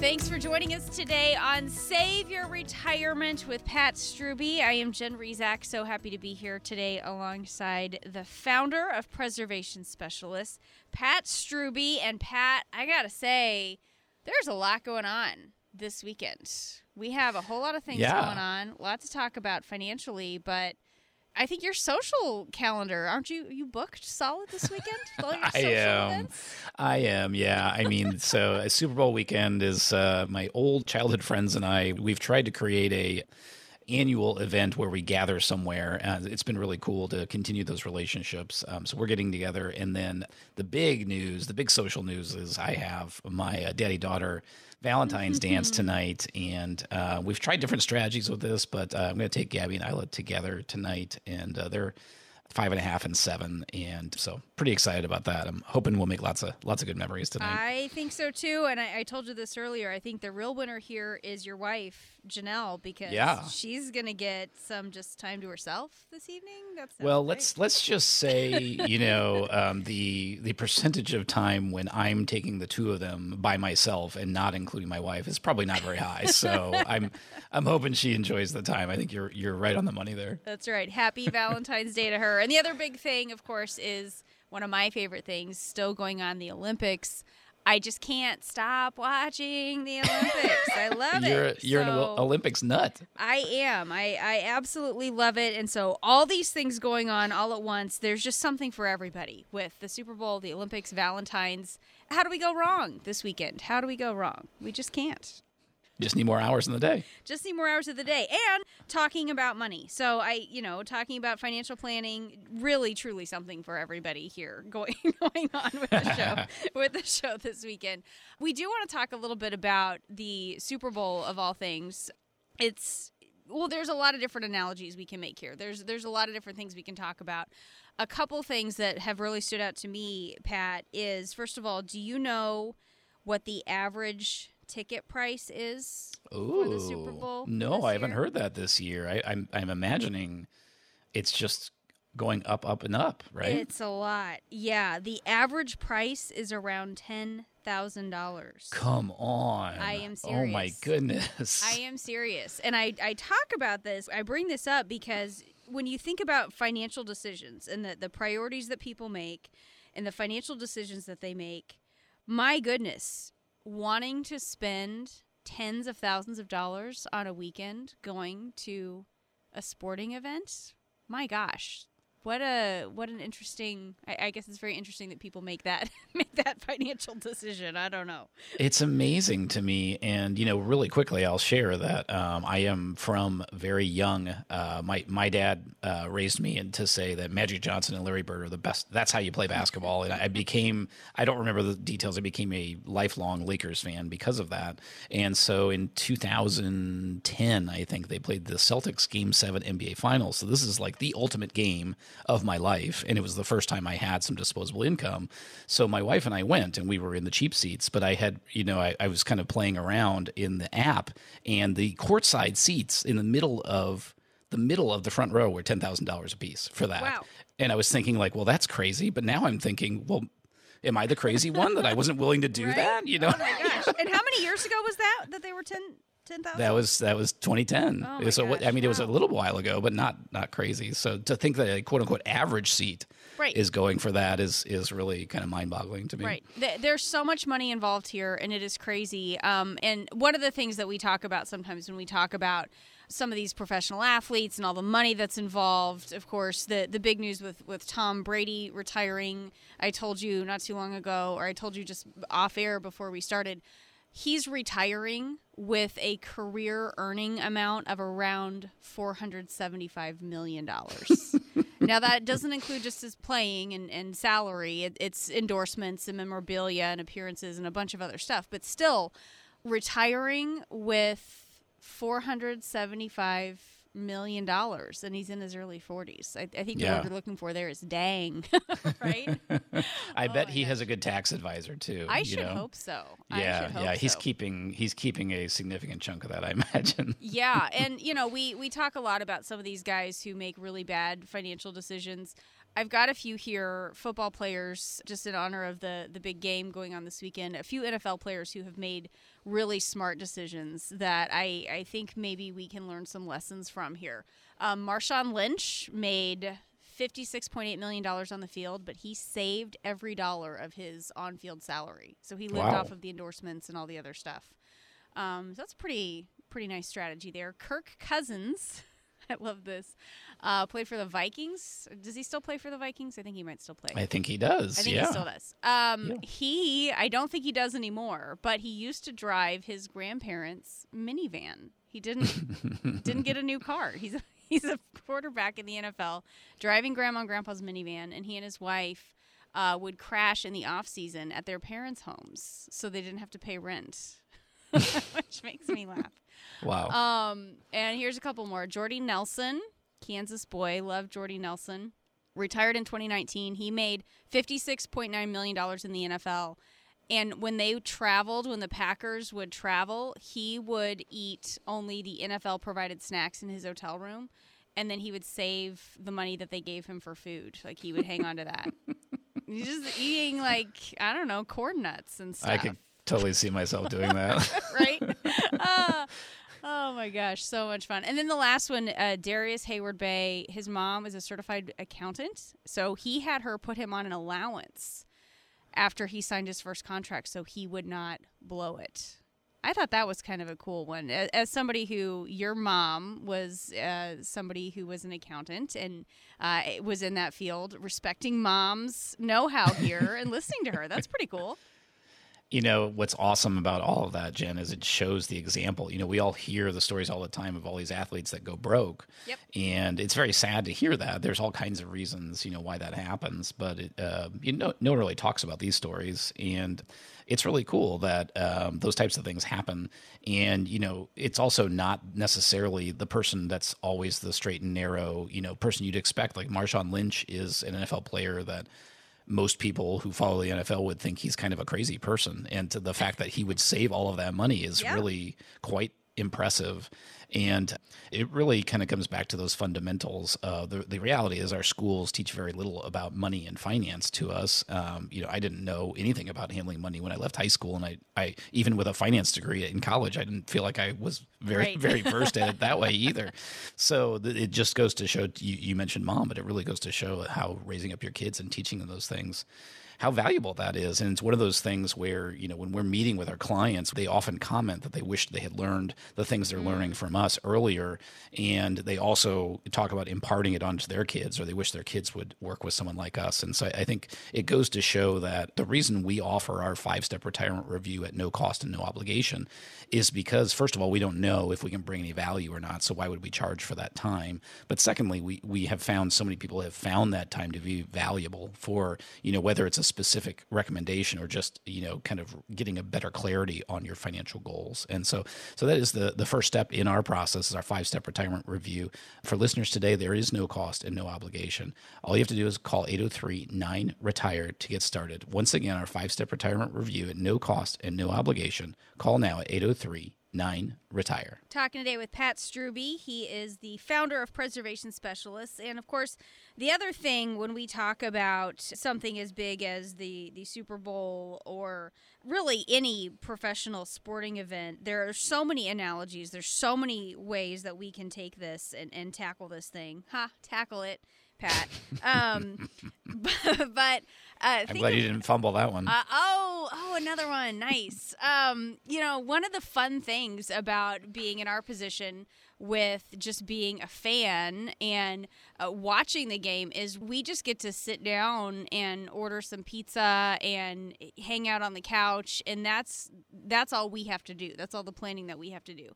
Thanks for joining us today on Save Your Retirement with Pat Strubbe. I am Jen Rizak, so happy to be here today alongside the founder of Preservation Specialists, Pat Strubbe. And Pat, I gotta say, there's a lot going on this weekend. We have a whole lot of things Yeah. going on, a lot to talk about financially, but I think your social calendar, aren't you? You booked solid this weekend? all your I am. events? I am, yeah. I mean, so a Super Bowl weekend is uh, my old childhood friends and I. We've tried to create a annual event where we gather somewhere. Uh, it's been really cool to continue those relationships. Um, so we're getting together, and then the big news, the big social news is I have my uh, daddy daughter. Valentine's dance tonight, and uh, we've tried different strategies with this, but uh, I'm going to take Gabby and Isla together tonight, and uh, they're five and a half and seven, and so pretty excited about that. I'm hoping we'll make lots of lots of good memories tonight. I think so too. And I, I told you this earlier. I think the real winner here is your wife, Janelle, because Yeah. she's going to get some just time to herself this evening. That's well, let's let's just say you know um, the the percentage of time when I'm taking the two of them by myself and not including my wife is probably not very high. So I'm I'm hoping she enjoys the time. I think you're you're right on the money there. That's right. Happy Valentine's Day to her. And the other big thing, of course, is one of my favorite things still going on the Olympics. I just can't stop watching the Olympics. I love You're it. you're an So- Oli- Olympics nut. I am. I, I absolutely love it. And so, all these things going on all at once, there's just something for everybody with the Super Bowl, the Olympics, Valentine's. How do we go wrong this weekend? How do we go wrong? We just can't. Just need more hours in the day. Just need more hours of the day and talking about money. So, I, you know, talking about financial planning, really, truly something for everybody here going, going on with the show, with the show this weekend. We do want to talk a little bit about the Super Bowl of all things. It's well, there's a lot of different analogies we can make here. There's there's a lot of different things we can talk about. A couple things that have really stood out to me, Pat, is first of all, do you know what the average ticket price is for the Super Bowl? No, I haven't year? heard that this year. I, I'm I'm imagining it's just going up, up, and up, right? It's a lot. Yeah, the average price is around ten thousand dollars. Come on. I am Oh my goodness. I am serious. And I, I talk about this, I bring this up because when you think about financial decisions and the, the priorities that people make and the financial decisions that they make, my goodness, wanting to spend tens of thousands of dollars on a weekend going to a sporting event, my gosh. What a what an interesting I, I guess it's very interesting that people make that make that financial decision. I don't know. It's amazing to me, and you know, really quickly, I'll share that um, I am from very young. Uh, my my dad uh, raised me and to say that Magic Johnson and Larry Bird are the best. That's how you play basketball, and I became. I don't remember the details. I became a lifelong Lakers fan because of that. And so, in 2010, I think they played the Celtics Game Seven NBA Finals. So this is like the ultimate game of my life, and it was the first time I had some disposable income. So my wife and I went, and we were in the cheap seats. But I had, you know, I, I was kind of playing around in the app, and the courtside seats in the middle of the middle of the front row were ten thousand dollars a piece for that. Wow. And I was thinking, like, well, that's crazy. But now I'm thinking, well. Am I the crazy one that I wasn't willing to do Right? that? You oh know, Oh my gosh! And how many years ago was that that they were ten ten thousand? That was that was 2010. Oh so what, I gosh, mean, it was a little while ago, but not not crazy. So to think that a quote unquote average seat Right. is going for that is is really kind of mind boggling to me. Right. There's so much money involved here, and it is crazy. Um, and one of the things that we talk about sometimes when we talk about some of these professional athletes and all the money that's involved, of course, the the big news with with Tom Brady retiring. I told you not too long ago, or I told you just off air before we started. He's retiring with a career earning amount of around $475 million. now, that doesn't include just his playing and, and salary, it, it's endorsements and memorabilia and appearances and a bunch of other stuff. But still, retiring with $475 million dollars and he's in his early 40s. I, I think the Yeah. word we're looking for there is dang, right? I Oh bet he has a good tax advisor too. I should know? hope so. Yeah, hope yeah, he's so. keeping he's keeping a significant chunk of that, I imagine. Yeah, and you know, we we talk a lot about some of these guys who make really bad financial decisions. I've got a few here, football players, just in honor of the the big game going on this weekend. A few NFL players who have made really smart decisions that I I think maybe we can learn some lessons from here. Um, Marshawn Lynch made. $56.8 million on the field, but he saved every dollar of his on field salary. So he lived Wow. off of the endorsements and all the other stuff. Um, so that's pretty pretty nice strategy there. Kirk Cousins, I love this. Uh, played for the Vikings. Does he still play for the Vikings? I think he might still play. I think he does. I think yeah. he still does. Um, Yeah. He, I don't think he does anymore, but he used to drive his grandparents' minivan. He didn't didn't get a new car. He's a, he's a quarterback in the NFL, driving grandma and grandpa's minivan, and he and his wife uh, would crash in the off season at their parents' homes, so they didn't have to pay rent, which makes me laugh. wow. Um, and here's a couple more. Jordy Nelson, Kansas boy, love Jordy Nelson. Retired in 2019. He made 56.9 million dollars in the NFL. And when they traveled, when the Packers would travel, he would eat only the NFL provided snacks in his hotel room, and then he would save the money that they gave him for food. Like he would hang on to that. He's just eating like I don't know corn nuts and stuff I could totally see myself doing that. right? Ah, oh my gosh, so much fun. And then the last one, uh, Darrius Heyward-Bey. His mom is a certified accountant, so he had her put him on an allowance after he signed his first contract, so he would not blow it. I thought that was kind of a cool one. As somebody who, your mom was uh, somebody who was an accountant and uh, was in that field, respecting mom's know how here and listening to her. That's pretty cool. You know, what's awesome about all of that, Jen, is it shows the example. You know, we all hear the stories all the time of all these athletes that go broke. Yep. And it's very sad to hear that. There's all kinds of reasons, you know, why that happens. But, it, uh, you know, no one really talks about these stories. And it's really cool that um, those types of things happen. And, you know, it's also not necessarily the person that's always the straight and narrow, you know, person you'd expect. Like Marshawn Lynch is an NFL player that most people who follow the NFL would think he's kind of a crazy person. And to the fact that he would save all of that money is Yeah. really quite impressive. And it really kind of comes back to those fundamentals. Uh, the, the reality is, our schools teach very little about money and finance to us. Um, you know, I didn't know anything about handling money when I left high school, and I, I even with a finance degree in college, I didn't feel like I was very, Right. very versed at it that way either. So th- it just goes to show. You, you mentioned mom, but it really goes to show how raising up your kids and teaching them those things how valuable that is. And it's one of those things where, you know, when we're meeting with our clients, they often comment that they wish they had learned the things they're mm. learning from us earlier. And they also talk about imparting it onto their kids, or they wish their kids would work with someone like us. And so I think it goes to show that the reason we offer our five step retirement review at no cost and no obligation is because, first of all, we don't know if we can bring any value or not. So why would we charge for that time? But secondly, we, we have found so many people have found that time to be valuable for, you know, whether it's a specific recommendation or just, you know, kind of getting a better clarity on your financial goals. And so, so that is the, the first step in our process is our five step retirement review. For listeners today, there is no cost and no obligation. All you have to do is call 803 9 retire to get started. Once again, our five step retirement review at no cost and no obligation. Call now at 803 9 retire. Talking today with Pat Strubbe. He is the founder of Preservation Specialists. And of course, the other thing when we talk about something as big as the, the Super Bowl or really any professional sporting event, there are so many analogies. There's so many ways that we can take this and, and tackle this thing. Ha, tackle it. Pat. Um, but, but uh, I'm glad you didn't fumble that one. Uh, oh, oh, another one. Nice. Um, you know, one of the fun things about being in our position with just being a fan and uh, watching the game is we just get to sit down and order some pizza and hang out on the couch and that's that's all we have to do. That's all the planning that we have to do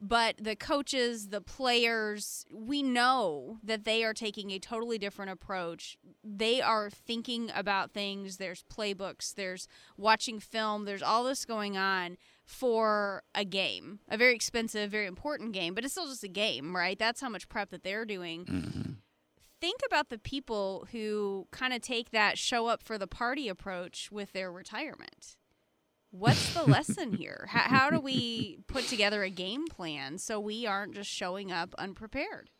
but the coaches, the players, we know that they are taking a totally different approach. They are thinking about things. There's playbooks, there's watching film, there's all this going on for a game, a very expensive, very important game, but it's still just a game, right? That's how much prep that they're doing. Mm-hmm. Think about the people who kind of take that show up for the party approach with their retirement what's the lesson here? How, how do we put together a game plan so we aren't just showing up unprepared?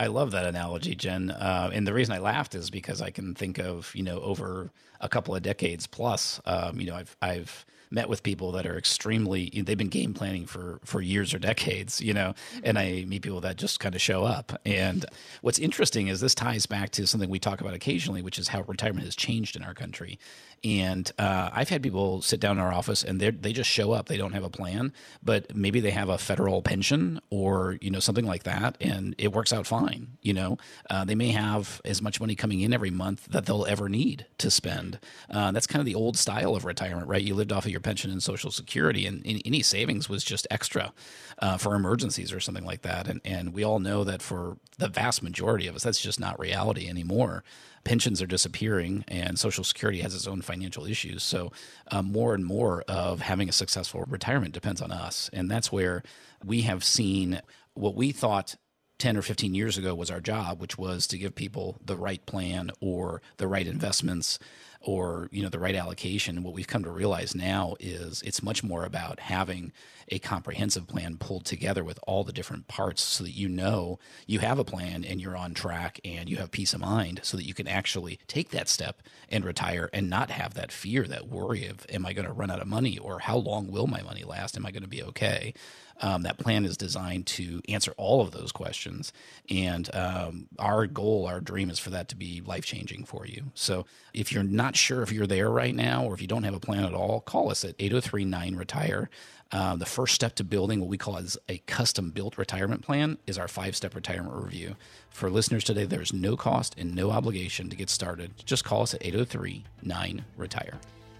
I love that analogy, Jen. Uh, and the reason I laughed is because I can think of, you know, over a couple of decades plus, um, you know, I've, I've, met with people that are extremely they've been game planning for for years or decades you know and i meet people that just kind of show up and what's interesting is this ties back to something we talk about occasionally which is how retirement has changed in our country and uh, I've had people sit down in our office and they they just show up. They don't have a plan, but maybe they have a federal pension or you know something like that, and it works out fine. You know, uh, they may have as much money coming in every month that they'll ever need to spend. Uh, that's kind of the old style of retirement, right? You lived off of your pension and Social Security, and, and any savings was just extra uh, for emergencies or something like that. And and we all know that for the vast majority of us, that's just not reality anymore pensions are disappearing and Social Security has its own financial issues. So, um, more and more of having a successful retirement depends on us. And that's where we have seen what we thought 10 or 15 years ago was our job, which was to give people the right plan or the right investments or you know the right allocation. What we've come to realize now is it's much more about having a comprehensive plan pulled together with all the different parts so that you know you have a plan and you're on track and you have peace of mind so that you can actually take that step and retire and not have that fear that worry of am i going to run out of money or how long will my money last? Am i going to be okay um, that plan is designed to answer all of those questions. And um, our goal, our dream is for that to be life changing for you. So if you're not sure if you're there right now or if you don't have a plan at all, call us at 803 9 Retire. Uh, the first step to building what we call as a custom built retirement plan is our five step retirement review. For listeners today, there's no cost and no obligation to get started. Just call us at 803 9 Retire.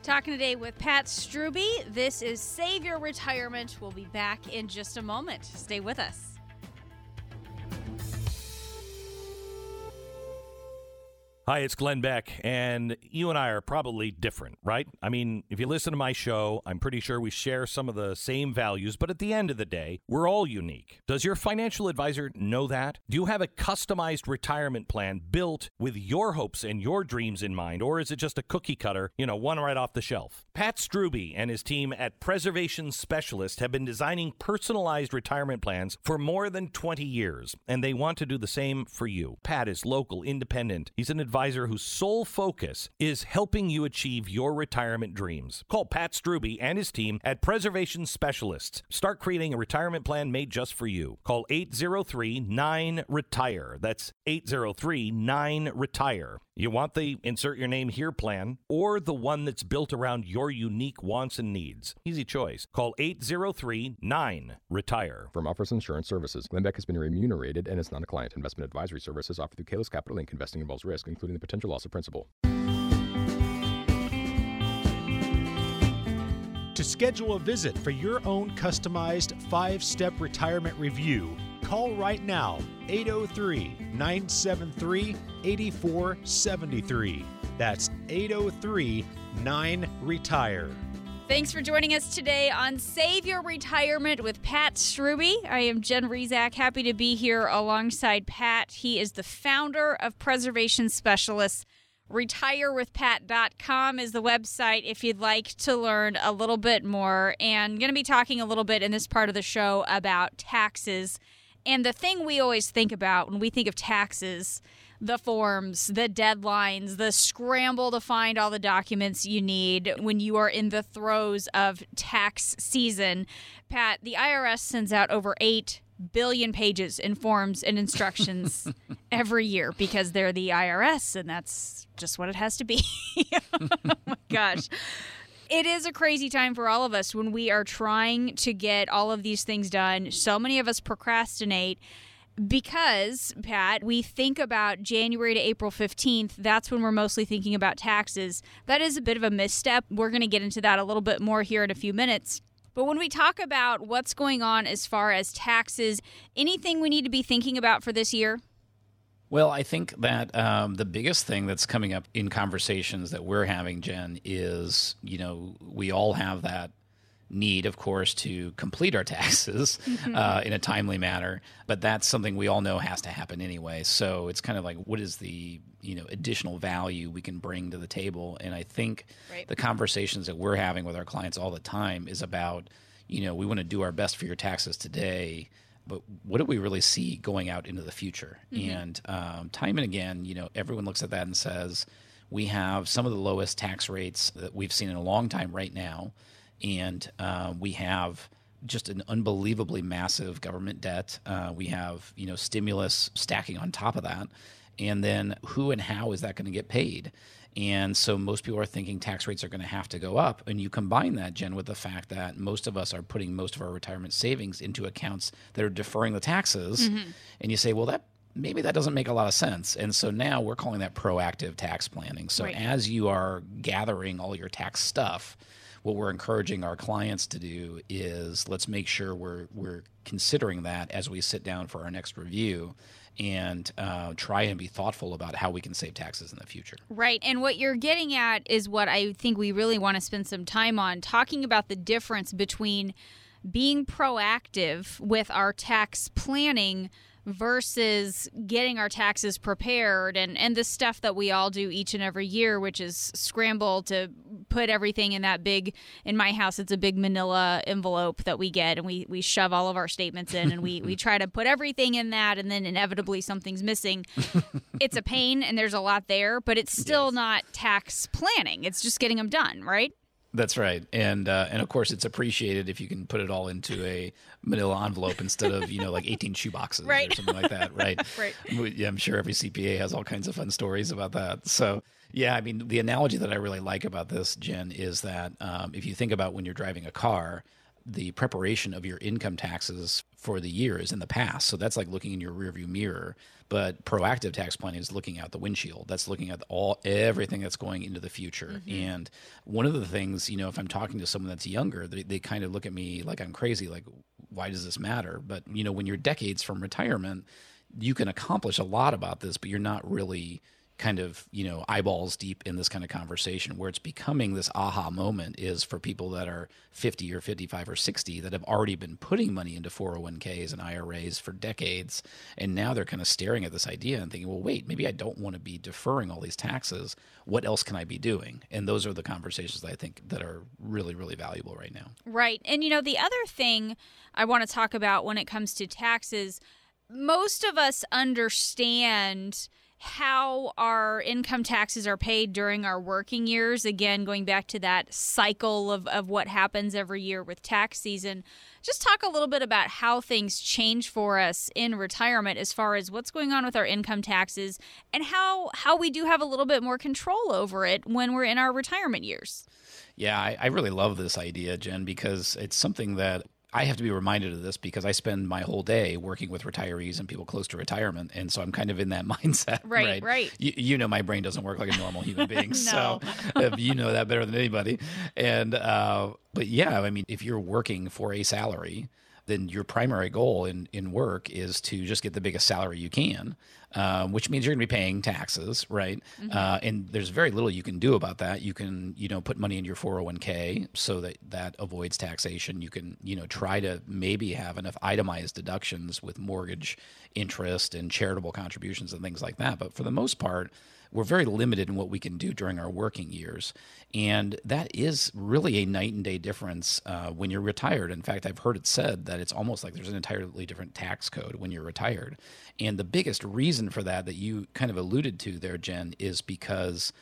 Talking today with Pat Strubbe. This is Save Your Retirement. We'll be back in just a moment. Stay with us. Hi, it's Glenn Beck, and you and I are probably different, right? I mean, if you listen to my show, I'm pretty sure we share some of the same values, but at the end of the day, we're all unique. Does your financial advisor know that? Do you have a customized retirement plan built with your hopes and your dreams in mind, or is it just a cookie cutter, you know, one right off the shelf? Pat Strubbe and his team at Preservation Specialist have been designing personalized retirement plans for more than 20 years, and they want to do the same for you. Pat is local, independent. He's an advisor advisor whose sole focus is helping you achieve your retirement dreams. Call Pat Strubbe and his team at Preservation Specialists. Start creating a retirement plan made just for you. Call 803 9 Retire. That's 803 9 Retire. You want the insert your name here plan or the one that's built around your unique wants and needs. Easy choice. Call 803 9 Retire. From Offers Insurance Services, Glenn Beck has been remunerated and is not a client. Investment advisory services offered through Kalos Capital Inc. Investing involves risk, including the potential loss of principal. To schedule a visit for your own customized five step retirement review, call right now 803 973 8473. That's 803 9 Retire. Thanks for joining us today on Save Your Retirement with Pat Strubbe. I am Jen Rizak, happy to be here alongside Pat. He is the founder of Preservation Specialists. RetireWithPat.com is the website if you'd like to learn a little bit more. And going to be talking a little bit in this part of the show about taxes and the thing we always think about when we think of taxes, the forms, the deadlines, the scramble to find all the documents you need when you are in the throes of tax season. Pat, the IRS sends out over 8 billion pages in forms and instructions every year because they're the IRS and that's just what it has to be. oh my gosh. It is a crazy time for all of us when we are trying to get all of these things done. So many of us procrastinate because, Pat, we think about January to April 15th. That's when we're mostly thinking about taxes. That is a bit of a misstep. We're going to get into that a little bit more here in a few minutes. But when we talk about what's going on as far as taxes, anything we need to be thinking about for this year? Well, I think that um, the biggest thing that's coming up in conversations that we're having, Jen, is you know, we all have that need, of course, to complete our taxes mm-hmm. uh, in a timely manner. But that's something we all know has to happen anyway. So it's kind of like, what is the you know additional value we can bring to the table? And I think right. the conversations that we're having with our clients all the time is about, you know, we want to do our best for your taxes today. But what do we really see going out into the future? Mm-hmm. And um, time and again, you know, everyone looks at that and says, we have some of the lowest tax rates that we've seen in a long time right now and uh, we have just an unbelievably massive government debt. Uh, we have you know stimulus stacking on top of that, and then who and how is that going to get paid? And so most people are thinking tax rates are going to have to go up. And you combine that, Jen, with the fact that most of us are putting most of our retirement savings into accounts that are deferring the taxes. Mm-hmm. And you say, well, that maybe that doesn't make a lot of sense. And so now we're calling that proactive tax planning. So right. as you are gathering all your tax stuff, what we're encouraging our clients to do is let's make sure we're we're considering that as we sit down for our next review and uh, try and be thoughtful about how we can save taxes in the future. Right. And what you're getting at is what I think we really want to spend some time on talking about the difference between being proactive with our tax planning versus getting our taxes prepared and, and the stuff that we all do each and every year, which is scramble to put everything in that big, in my house, it's a big manila envelope that we get and we, we shove all of our statements in and we, we try to put everything in that and then inevitably something's missing. it's a pain and there's a lot there, but it's still yes. not tax planning. It's just getting them done, right? That's right, and uh, and of course it's appreciated if you can put it all into a Manila envelope instead of you know like eighteen shoeboxes right. or something like that, right? right. Yeah, I'm sure every CPA has all kinds of fun stories about that. So yeah, I mean the analogy that I really like about this, Jen, is that um, if you think about when you're driving a car, the preparation of your income taxes for the year is in the past. So that's like looking in your rearview mirror. But proactive tax planning is looking out the windshield. That's looking at all everything that's going into the future. Mm-hmm. And one of the things, you know, if I'm talking to someone that's younger, they, they kind of look at me like I'm crazy, like, why does this matter? But, you know, when you're decades from retirement, you can accomplish a lot about this, but you're not really – kind of you know eyeballs deep in this kind of conversation where it's becoming this aha moment is for people that are 50 or 55 or 60 that have already been putting money into 401ks and IRAs for decades. And now they're kind of staring at this idea and thinking well wait maybe I don't want to be deferring all these taxes. What else can I be doing? And those are the conversations that I think that are really really valuable right now. Right. And you know the other thing I want to talk about when it comes to taxes most of us understand how our income taxes are paid during our working years. Again, going back to that cycle of, of what happens every year with tax season. Just talk a little bit about how things change for us in retirement as far as what's going on with our income taxes and how how we do have a little bit more control over it when we're in our retirement years. Yeah, I, I really love this idea, Jen, because it's something that I have to be reminded of this because I spend my whole day working with retirees and people close to retirement, and so I'm kind of in that mindset. Right, right. right. You, you, know, my brain doesn't work like a normal human being, no. so you know that better than anybody. And uh, but yeah, I mean, if you're working for a salary, then your primary goal in, in work is to just get the biggest salary you can, um, which means you're going to be paying taxes, right? Mm-hmm. Uh, and there's very little you can do about that. You can, you know, put money in your 401k so that that avoids taxation. You can, you know, try to maybe have enough itemized deductions with mortgage interest and charitable contributions and things like that. But for the most part, we're very limited in what we can do during our working years. And that is really a night and day difference uh, when you're retired. In fact, I've heard it said that it's almost like there's an entirely different tax code when you're retired. And the biggest reason for that, that you kind of alluded to there, Jen, is because.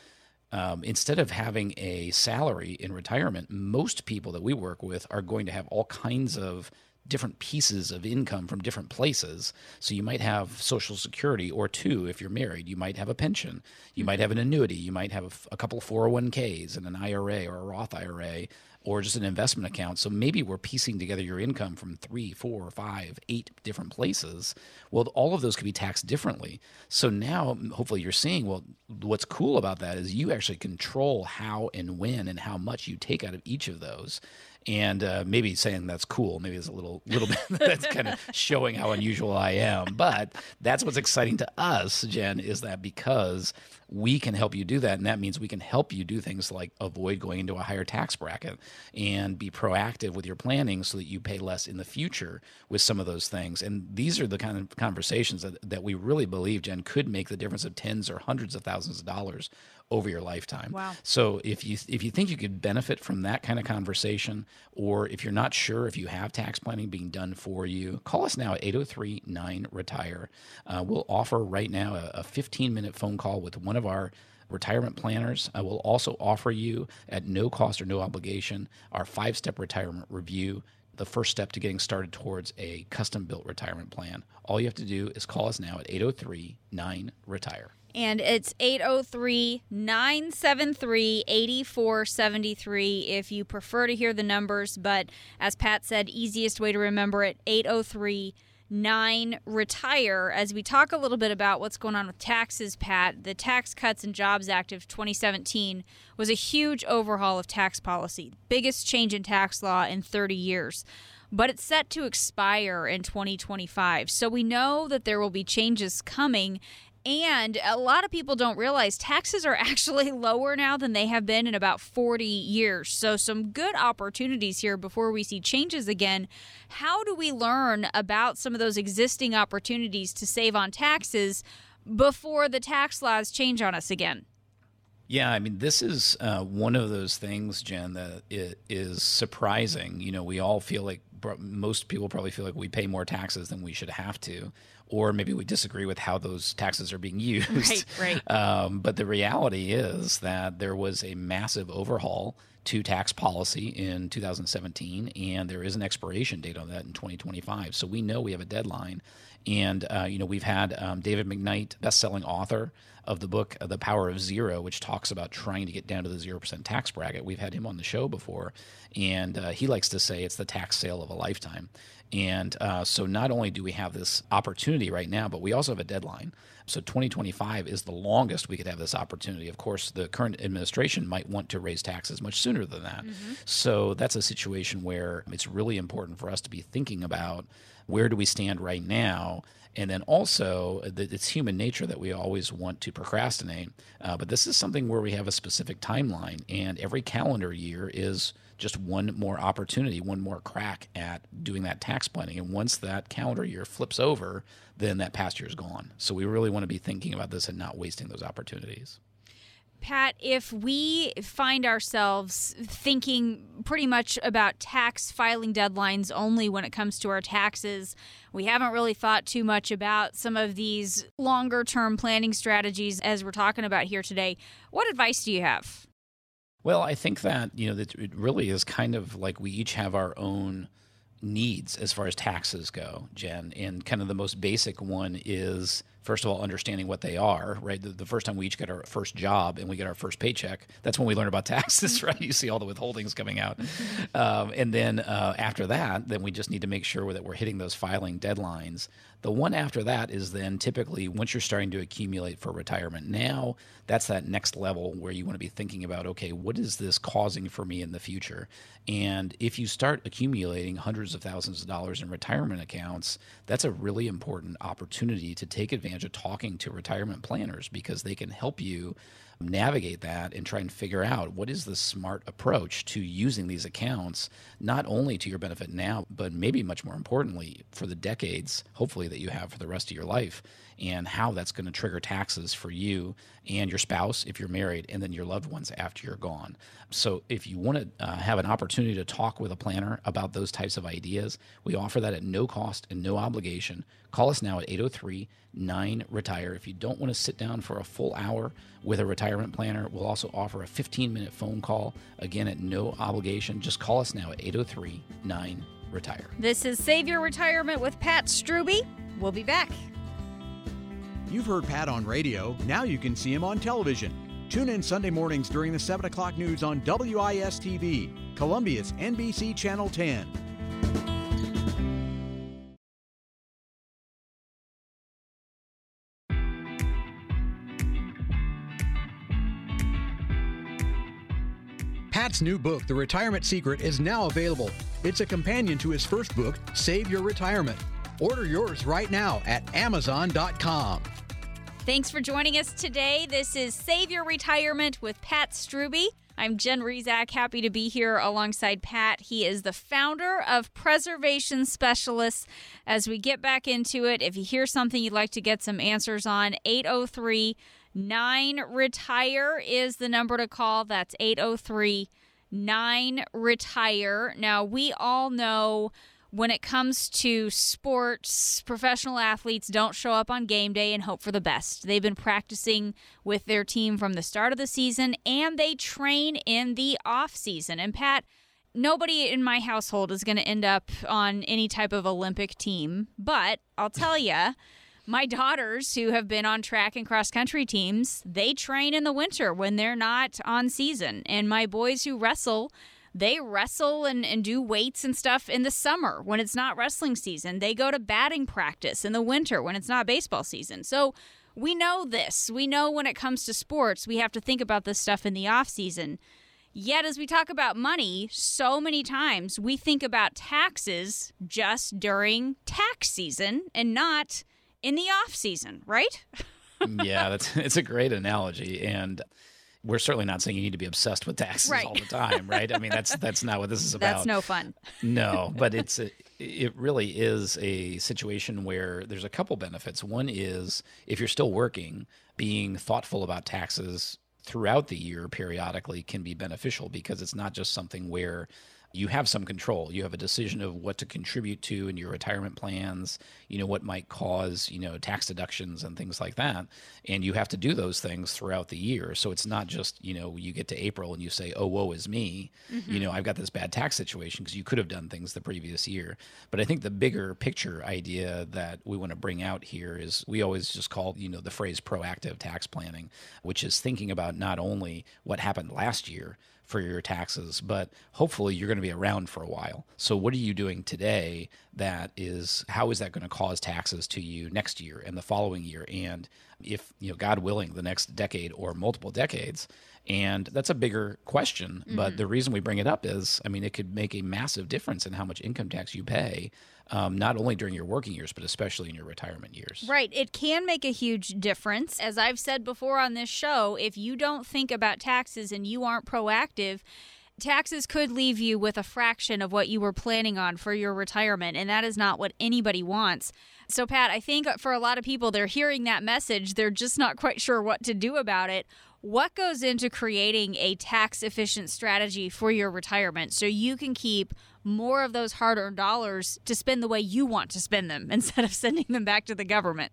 Um, instead of having a salary in retirement, most people that we work with are going to have all kinds of different pieces of income from different places. So you might have Social Security, or two, if you're married. You might have a pension. You might have an mm-hmm. annuity. You might have a couple 401ks and an IRA or a Roth IRA or just an investment account. So maybe we're piecing together your income from three, four, five, eight different places. Well, all of those could be taxed differently. So now, hopefully, you're seeing, well, what's cool about that is you actually control how and when and how much you take out of each of those and uh, maybe saying that's cool maybe it's a little little bit that's kind of showing how unusual i am but that's what's exciting to us jen is that because we can help you do that and that means we can help you do things like avoid going into a higher tax bracket and be proactive with your planning so that you pay less in the future with some of those things and these are the kind of conversations that, that we really believe jen could make the difference of tens or hundreds of thousands of dollars over your lifetime. Wow. So if you if you think you could benefit from that kind of conversation or if you're not sure if you have tax planning being done for you, call us now at 803-9 Uh, we'll offer right now a, a 15 minute phone call with one of our retirement planners. I will also offer you at no cost or no obligation our five step retirement review the first step to getting started towards a custom built retirement plan. All you have to do is call us now at 803 9 Retire and it's 803 973 8473 if you prefer to hear the numbers. But as Pat said, easiest way to remember it 803 9 retire as we talk a little bit about what's going on with taxes pat the tax cuts and jobs act of 2017 was a huge overhaul of tax policy biggest change in tax law in 30 years. But it's set to expire in 2025 so we know that there will be changes coming and a lot of people don't realize taxes are actually lower now than they have been in about 40 years. So, some good opportunities here before we see changes again. How do we learn about some of those existing opportunities to save on taxes before the tax laws change on us again? Yeah, I mean, this is uh, one of those things, Jen, that is surprising. You know, we all feel like most people probably feel like we pay more taxes than we should have to or maybe we disagree with how those taxes are being used. Right, right. Um, but the reality is that there was a massive overhaul to tax policy in 2017, and there is an expiration date on that in 2025. So we know we have a deadline. And, uh, you know, we've had um, David McKnight, best-selling author of the book The Power of Zero, which talks about trying to get down to the 0% tax bracket. We've had him on the show before, and uh, he likes to say it's the tax sale of a lifetime. And uh, so not only do we have this opportunity right now, but we also have a deadline. So 2025 is the longest we could have this opportunity. Of course, the current administration might want to raise taxes much sooner than that. Mm-hmm. So that's a situation where it's really important for us to be thinking about where do we stand right now and then also it's human nature that we always want to procrastinate uh, but this is something where we have a specific timeline and every calendar year is just one more opportunity, one more crack at doing that tax planning. And once that calendar year flips over, then that past year is gone. So we really want to be thinking about this and not wasting those opportunities. Pat, if we find ourselves thinking pretty much about tax filing deadlines only when it comes to our taxes, we haven't really thought too much about some of these longer term planning strategies as we're talking about here today. What advice do you have? Well, I think that you know it really is kind of like we each have our own needs as far as taxes go, Jen. And kind of the most basic one is first of all understanding what they are right? The, the, first time we each get our first job and we get our first paycheck that's when we learn about taxes right? You see all the withholdings coming out. Um, and then uh, after that then we just need to make sure that we're hitting those filing deadlines the one after that is then typically once you're starting to accumulate for retirement now that's that next level where you want to be thinking about okay what is this causing for me in the future? And if you start accumulating hundreds of thousands of dollars in retirement accounts that's a really important opportunity to take advantage of talking to retirement planners because they can help you navigate that and try and figure out what is the smart approach to using these accounts, not only to your benefit now, but maybe much more importantly for the decades, hopefully, that you have for the rest of your life, and how that's going to trigger taxes for you and your spouse if you're married, and then your loved ones after you're gone. So, if you want to uh, have an opportunity to talk with a planner about those types of ideas, we offer that at no cost and no obligation. Call us now at 803 9 Retire. If you don't want to sit down for a full hour with a retirement planner, we'll also offer a 15 minute phone call, again at no obligation. Just call us now at 803 9 retire. This is Save Your Retirement with Pat Strubbe. We'll be back. You've heard Pat on radio. Now you can see him on television. Tune in Sunday mornings during the 7 o'clock news on WIS TV, Columbia's NBC Channel 10. Pat's new book, The Retirement Secret, is now available. It's a companion to his first book, Save Your Retirement. Order yours right now at Amazon.com. Thanks for joining us today. This is Save Your Retirement with Pat Strubbe. I'm Jen Rizak, happy to be here alongside Pat. He is the founder of Preservation Specialists. As we get back into it, if you hear something you'd like to get some answers on, 803 9 Retire is the number to call. That's 803 9 Retire. Now, we all know when it comes to sports, professional athletes don't show up on game day and hope for the best. They've been practicing with their team from the start of the season and they train in the off season. And Pat, nobody in my household is going to end up on any type of Olympic team, but I'll tell you, my daughters who have been on track and cross country teams, they train in the winter when they're not on season. And my boys who wrestle, they wrestle and, and do weights and stuff in the summer when it's not wrestling season. They go to batting practice in the winter when it's not baseball season. So we know this. We know when it comes to sports, we have to think about this stuff in the off season. Yet, as we talk about money, so many times we think about taxes just during tax season and not in the off season, right? yeah, that's it's a great analogy, and we're certainly not saying you need to be obsessed with taxes Right. all the time, right? I mean, that's that's not what this is about. That's no fun. no, but it's a, it really is a situation where there's a couple benefits. One is if you're still working, being thoughtful about taxes throughout the year periodically can be beneficial because it's not just something where you have some control. You have a decision of what to contribute to in your retirement plans, you know, what might cause, you know, tax deductions and things like that. And you have to do those things throughout the year. So it's not just, you know, you get to April and you say, oh, woe is me. Mm-hmm. You know, I've got this bad tax situation because you could have done things the previous year. But I think the bigger picture idea that we want to bring out here is we always just call, you know, the phrase proactive tax planning, which is thinking about not only what happened last year, for your taxes, but hopefully you're going to be around for a while. So what are you doing today that is how is that going to cause taxes to you next year and the following year and if, you know, God willing, the next decade or multiple decades? And that's a bigger question, but mm-hmm. the reason we bring it up is I mean it could make a massive difference in how much income tax you pay. Um, not only during your working years, but especially in your retirement years. Right. It can make a huge difference. As I've said before on this show, if you don't think about taxes and you aren't proactive, taxes could leave you with a fraction of what you were planning on for your retirement. And that is not what anybody wants. So, Pat, I think for a lot of people, they're hearing that message, they're just not quite sure what to do about it. What goes into creating a tax efficient strategy for your retirement so you can keep more of those hard earned dollars to spend the way you want to spend them instead of sending them back to the government?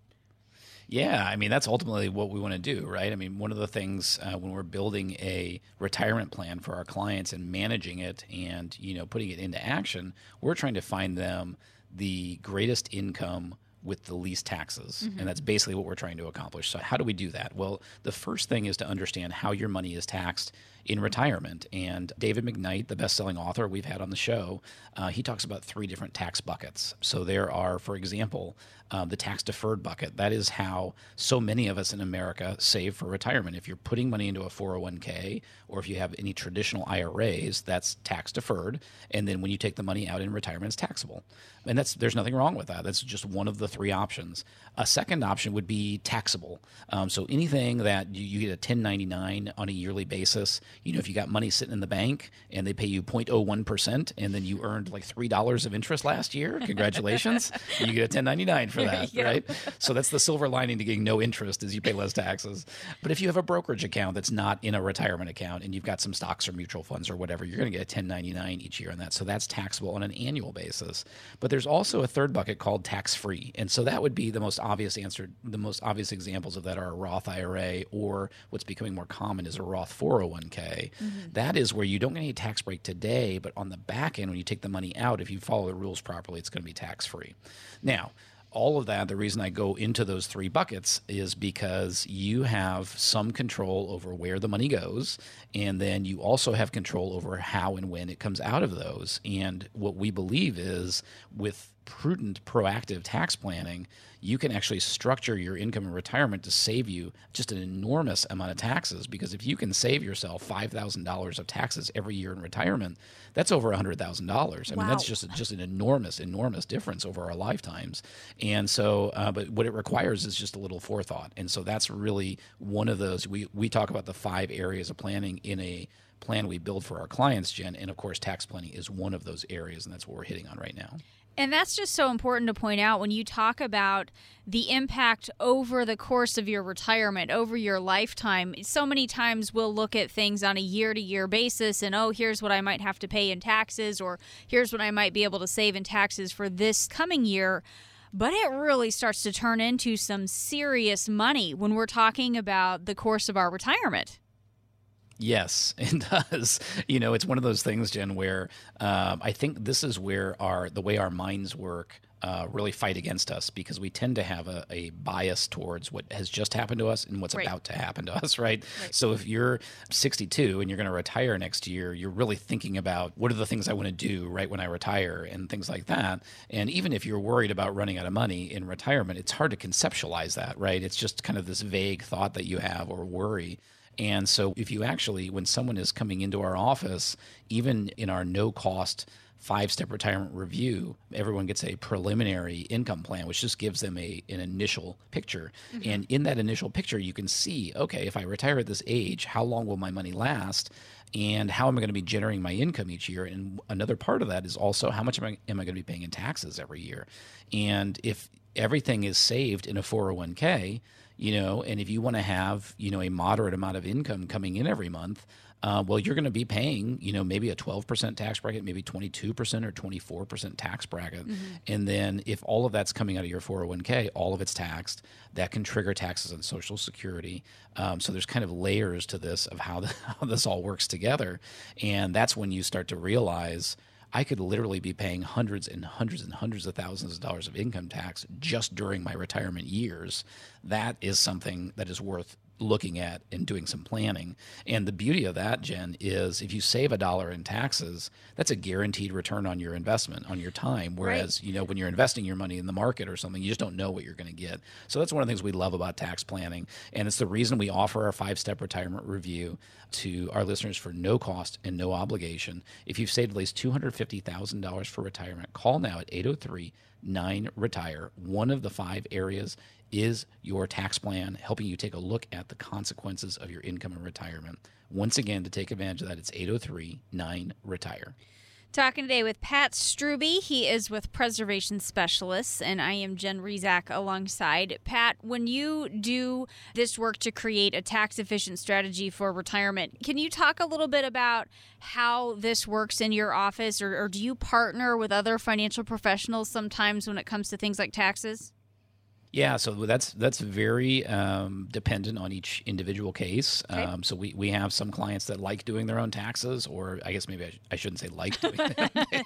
Yeah, I mean that's ultimately what we want to do, right? I mean, one of the things uh, when we're building a retirement plan for our clients and managing it, and you know putting it into action, we're trying to find them the greatest income with the least taxes, and that's basically what we're trying to accomplish. So, how do we do that? Well, the first thing is to understand how your money is taxed in retirement. And David McKnight, the best-selling author we've had on the show, uh, he talks about three different tax buckets. So there are, for example, um, the tax-deferred bucket. That is how so many of us in America save for retirement. If you're putting money into a 401k or if you have any traditional IRAs, that's tax-deferred. And then when you take the money out in retirement, it's taxable. And that's there's nothing wrong with that. That's just one of the three options. A second option would be taxable. Um, so anything that you, you get a 1099 on a yearly basis, you know, if you got money sitting in the bank and they pay you 0.01% and then you earned like $3 of interest last year, congratulations. you get a 1099 for that, go. right? So that's the silver lining to getting no interest is you pay less taxes. But if you have a brokerage account that's not in a retirement account and you've got some stocks or mutual funds or whatever, you're going to get a 1099 each year on that. So that's taxable on an annual basis. But there's also a third bucket called tax free. And so that would be the most obvious answer. The most obvious examples of that are a Roth IRA or what's becoming more common is a Roth 401k. 401k, mm-hmm. that is where you don't get any tax break today, but on the back end, when you take the money out, if you follow the rules properly, it's going to be tax free. Now, all of that, the reason I go into those three buckets is because you have some control over where the money goes, and then you also have control over how and when it comes out of those. And what we believe is with prudent, proactive tax planning, you can actually structure your income in retirement to save you just an enormous amount of taxes. Because if you can save yourself $5,000 of taxes every year in retirement, that's over $100,000. I mean, that's just, just an enormous, enormous difference over our lifetimes. And so, uh, but what it requires is just a little forethought. And so that's really one of those. We, we talk about the five areas of planning in a plan we build for our clients, Jen. And of course, tax planning is one of those areas. And that's what we're hitting on right now. And that's just so important to point out when you talk about the impact over the course of your retirement, over your lifetime. So many times we'll look at things on a year to year basis and, oh, here's what I might have to pay in taxes, or here's what I might be able to save in taxes for this coming year. But it really starts to turn into some serious money when we're talking about the course of our retirement. Yes, it does. You know, it's one of those things, Jen, where um, I think this is where our the way our minds work uh, really fight against us because we tend to have a, a bias towards what has just happened to us and what's Right. about to happen to us, right? So if you're 62 and you're going to retire next year, you're really thinking about what are the things I want to do right when I retire and things like that. And even if you're worried about running out of money in retirement, it's hard to conceptualize that, right? It's just kind of this vague thought that you have or worry. And so, if you actually, when someone is coming into our office, even in our no cost five step retirement review, everyone gets a preliminary income plan, which just gives them a, an initial picture. Mm-hmm. And in that initial picture, you can see okay, if I retire at this age, how long will my money last? And how am I going to be generating my income each year? And another part of that is also how much am I, am I going to be paying in taxes every year? And if everything is saved in a 401k, you know, and if you want to have, you know, a moderate amount of income coming in every month, uh, well, you're going to be paying, you know, maybe a 12% tax bracket, maybe 22% or 24% tax bracket. And then if all of that's coming out of your 401k, all of it's taxed, that can trigger taxes on Social Security. Um, so there's kind of layers to this of how, the, how this all works together. And that's when you start to realize I could literally be paying hundreds and hundreds and hundreds of thousands of dollars of income tax just during my retirement years. That is something that is worth looking at and doing some planning. And the beauty of that, Jen, is if you save a dollar in taxes, that's a guaranteed return on your investment, on your time. Whereas, you know, when you're investing your money in the market or something, you just don't know what you're going to get. So that's one of the things we love about tax planning. And it's the reason we offer our five step retirement review to our listeners for no cost and no obligation. If you've saved at least $250,000 for retirement, call now at 803 9 Retire. One of the five areas is your tax plan, helping you take a look at the consequences of your income and retirement. Once again, to take advantage of that, it's 803 9 Retire. Talking today with Pat Strubbe. He is with Preservation Specialists, and I am Jen Rizak alongside. Pat, when you do this work to create a tax efficient strategy for retirement, can you talk a little bit about how this works in your office, or, or do you partner with other financial professionals sometimes when it comes to things like taxes? Yeah, so that's that's very um, dependent on each individual case. Um, so we, we have some clients that like doing their own taxes, or I guess maybe I, sh- I shouldn't say like doing them.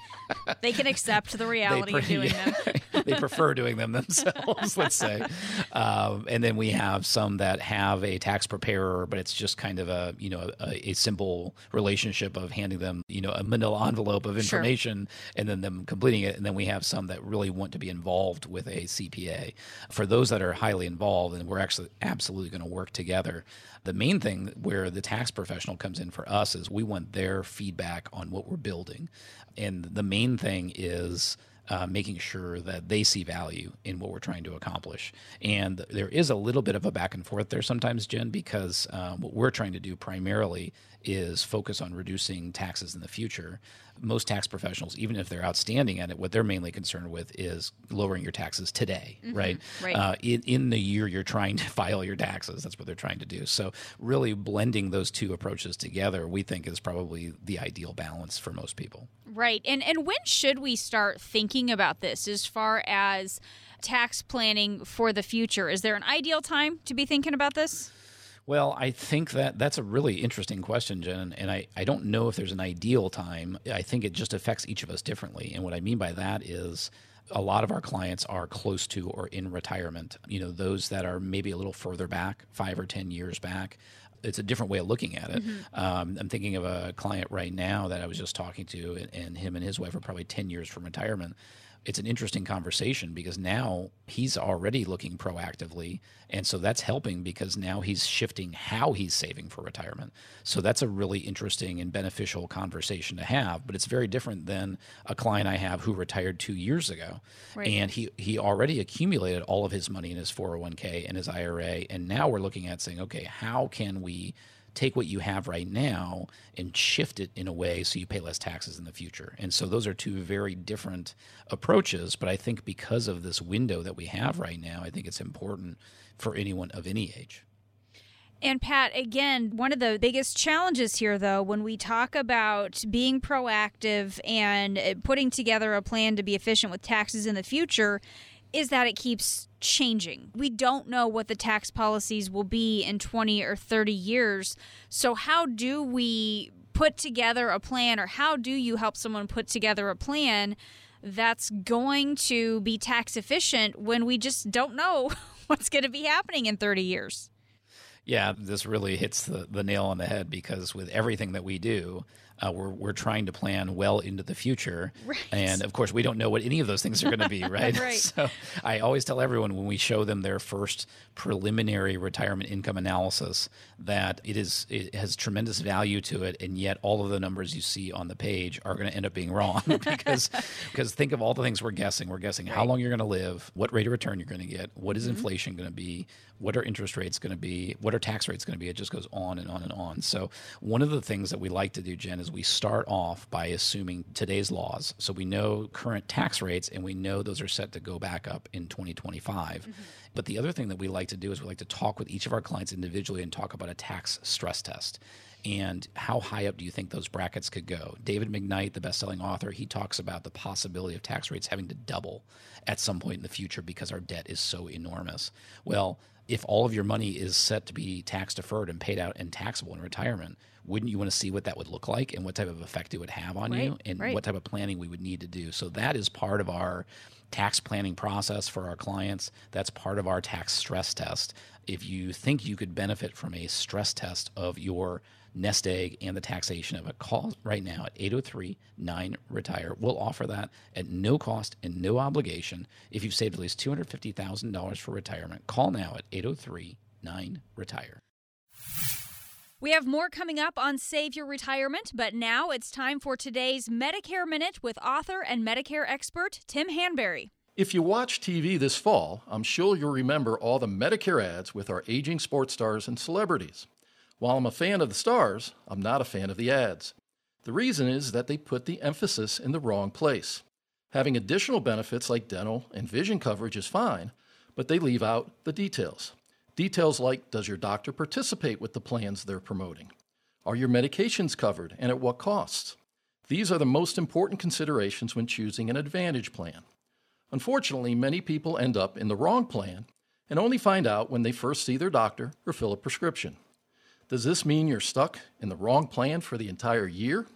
They can accept the reality pre- of doing yeah, them. they prefer doing them themselves, let's say. Um, and then we have some that have a tax preparer, but it's just kind of a you know a, a simple relationship of handing them you know a manila envelope of Sure. information and then them completing it. And then we have some that really want to be involved with a CPA. For those that are highly involved, and we're actually absolutely going to work together. The main thing where the tax professional comes in for us is we want their feedback on what we're building. And the main thing is uh, making sure that they see value in what we're trying to accomplish. And there is a little bit of a back and forth there sometimes, Jen, because um, what we're trying to do primarily is focus on reducing taxes in the future. Most tax professionals, even if they're outstanding at it, what they're mainly concerned with is lowering your taxes today, right? right. Uh, in, in the year you're trying to file your taxes, that's what they're trying to do. So, really blending those two approaches together, we think is probably the ideal balance for most people. Right. And and when should we start thinking about this as far as tax planning for the future? Is there an ideal time to be thinking about this? Well, I think that that's a really interesting question, Jen. And I, I don't know if there's an ideal time. I think it just affects each of us differently. And what I mean by that is a lot of our clients are close to or in retirement. You know, those that are maybe a little further back, five or 10 years back. It's a different way of looking at it. Mm-hmm. Um, I'm thinking of a client right now that I was just talking to, and, and him and his wife are probably 10 years from retirement it's an interesting conversation because now he's already looking proactively. And so that's helping because now he's shifting how he's saving for retirement. So that's a really interesting and beneficial conversation to have but it's very different than a client i have who retired two years ago. Right. and he, he already accumulated all of his money in his 401k and his ira and now we're looking at saying okay how can we take what you have right now and shift it in a way so you pay less taxes in the future. And so those are two very different approaches. But I think because of this window that we have right now, I think it's important for anyone of any age. And Pat, again, one of the biggest challenges here, though, when we talk about being proactive and uh, putting together a plan to be efficient with taxes in the future, is that it keeps changing. We don't know what the tax policies will be in 20 or 30 years. So, how do we put together a plan, or how do you help someone put together a plan that's going to be tax efficient when we just don't know what's going to be happening in 30 years? Yeah, this really hits the, the nail on the head because with everything that we do, uh, we're, we're trying to plan well into the future. Right. And of course, we don't know what any of those things are going to be, right? right? So I always tell everyone when we show them their first preliminary retirement income analysis that it is it has tremendous value to it, and yet all of the numbers you see on the page are going to end up being wrong because because think of all the things we're guessing. We're guessing right. how long you're going to live, what rate of return you're going to get, what is mm-hmm. inflation going to be, what are interest rates going to be, what are tax rates going to be. It just goes on and on and on. So one of the things that we like to do, Jen, is we start off by assuming today's laws. So we know current tax rates and we know those are set to go back up in 2025. Mm-hmm. But the other thing that we like to do is we like to talk with each of our clients individually and talk about a tax stress test and how high up do you think those brackets could go? David McKnight, the best-selling author, he talks about the possibility of tax rates having to double at some point in the future because our debt is so enormous. Well, if all of your money is set to be tax deferred and paid out and taxable in retirement, wouldn't you want to see what that would look like and what type of effect it would have on right, you and right. what type of planning we would need to do? So that is part of our tax planning process for our clients. That's part of our tax stress test. If you think you could benefit from a stress test of your nest egg and the taxation of it, call right now at 803 9 Retire. We'll offer that at no cost and no obligation. If you've saved at least $250,000 for retirement, call now at 803 9 Retire. We have more coming up on Save Your Retirement, but now it's time for today's Medicare Minute with author and Medicare expert Tim Hanberry. If you watch TV this fall, I'm sure you'll remember all the Medicare ads with our aging sports stars and celebrities. While I'm a fan of the stars, I'm not a fan of the ads. The reason is that they put the emphasis in the wrong place. Having additional benefits like dental and vision coverage is fine, but they leave out the details. Details like Does your doctor participate with the plans they're promoting? Are your medications covered and at what costs? These are the most important considerations when choosing an Advantage plan. Unfortunately, many people end up in the wrong plan and only find out when they first see their doctor or fill a prescription. Does this mean you're stuck in the wrong plan for the entire year?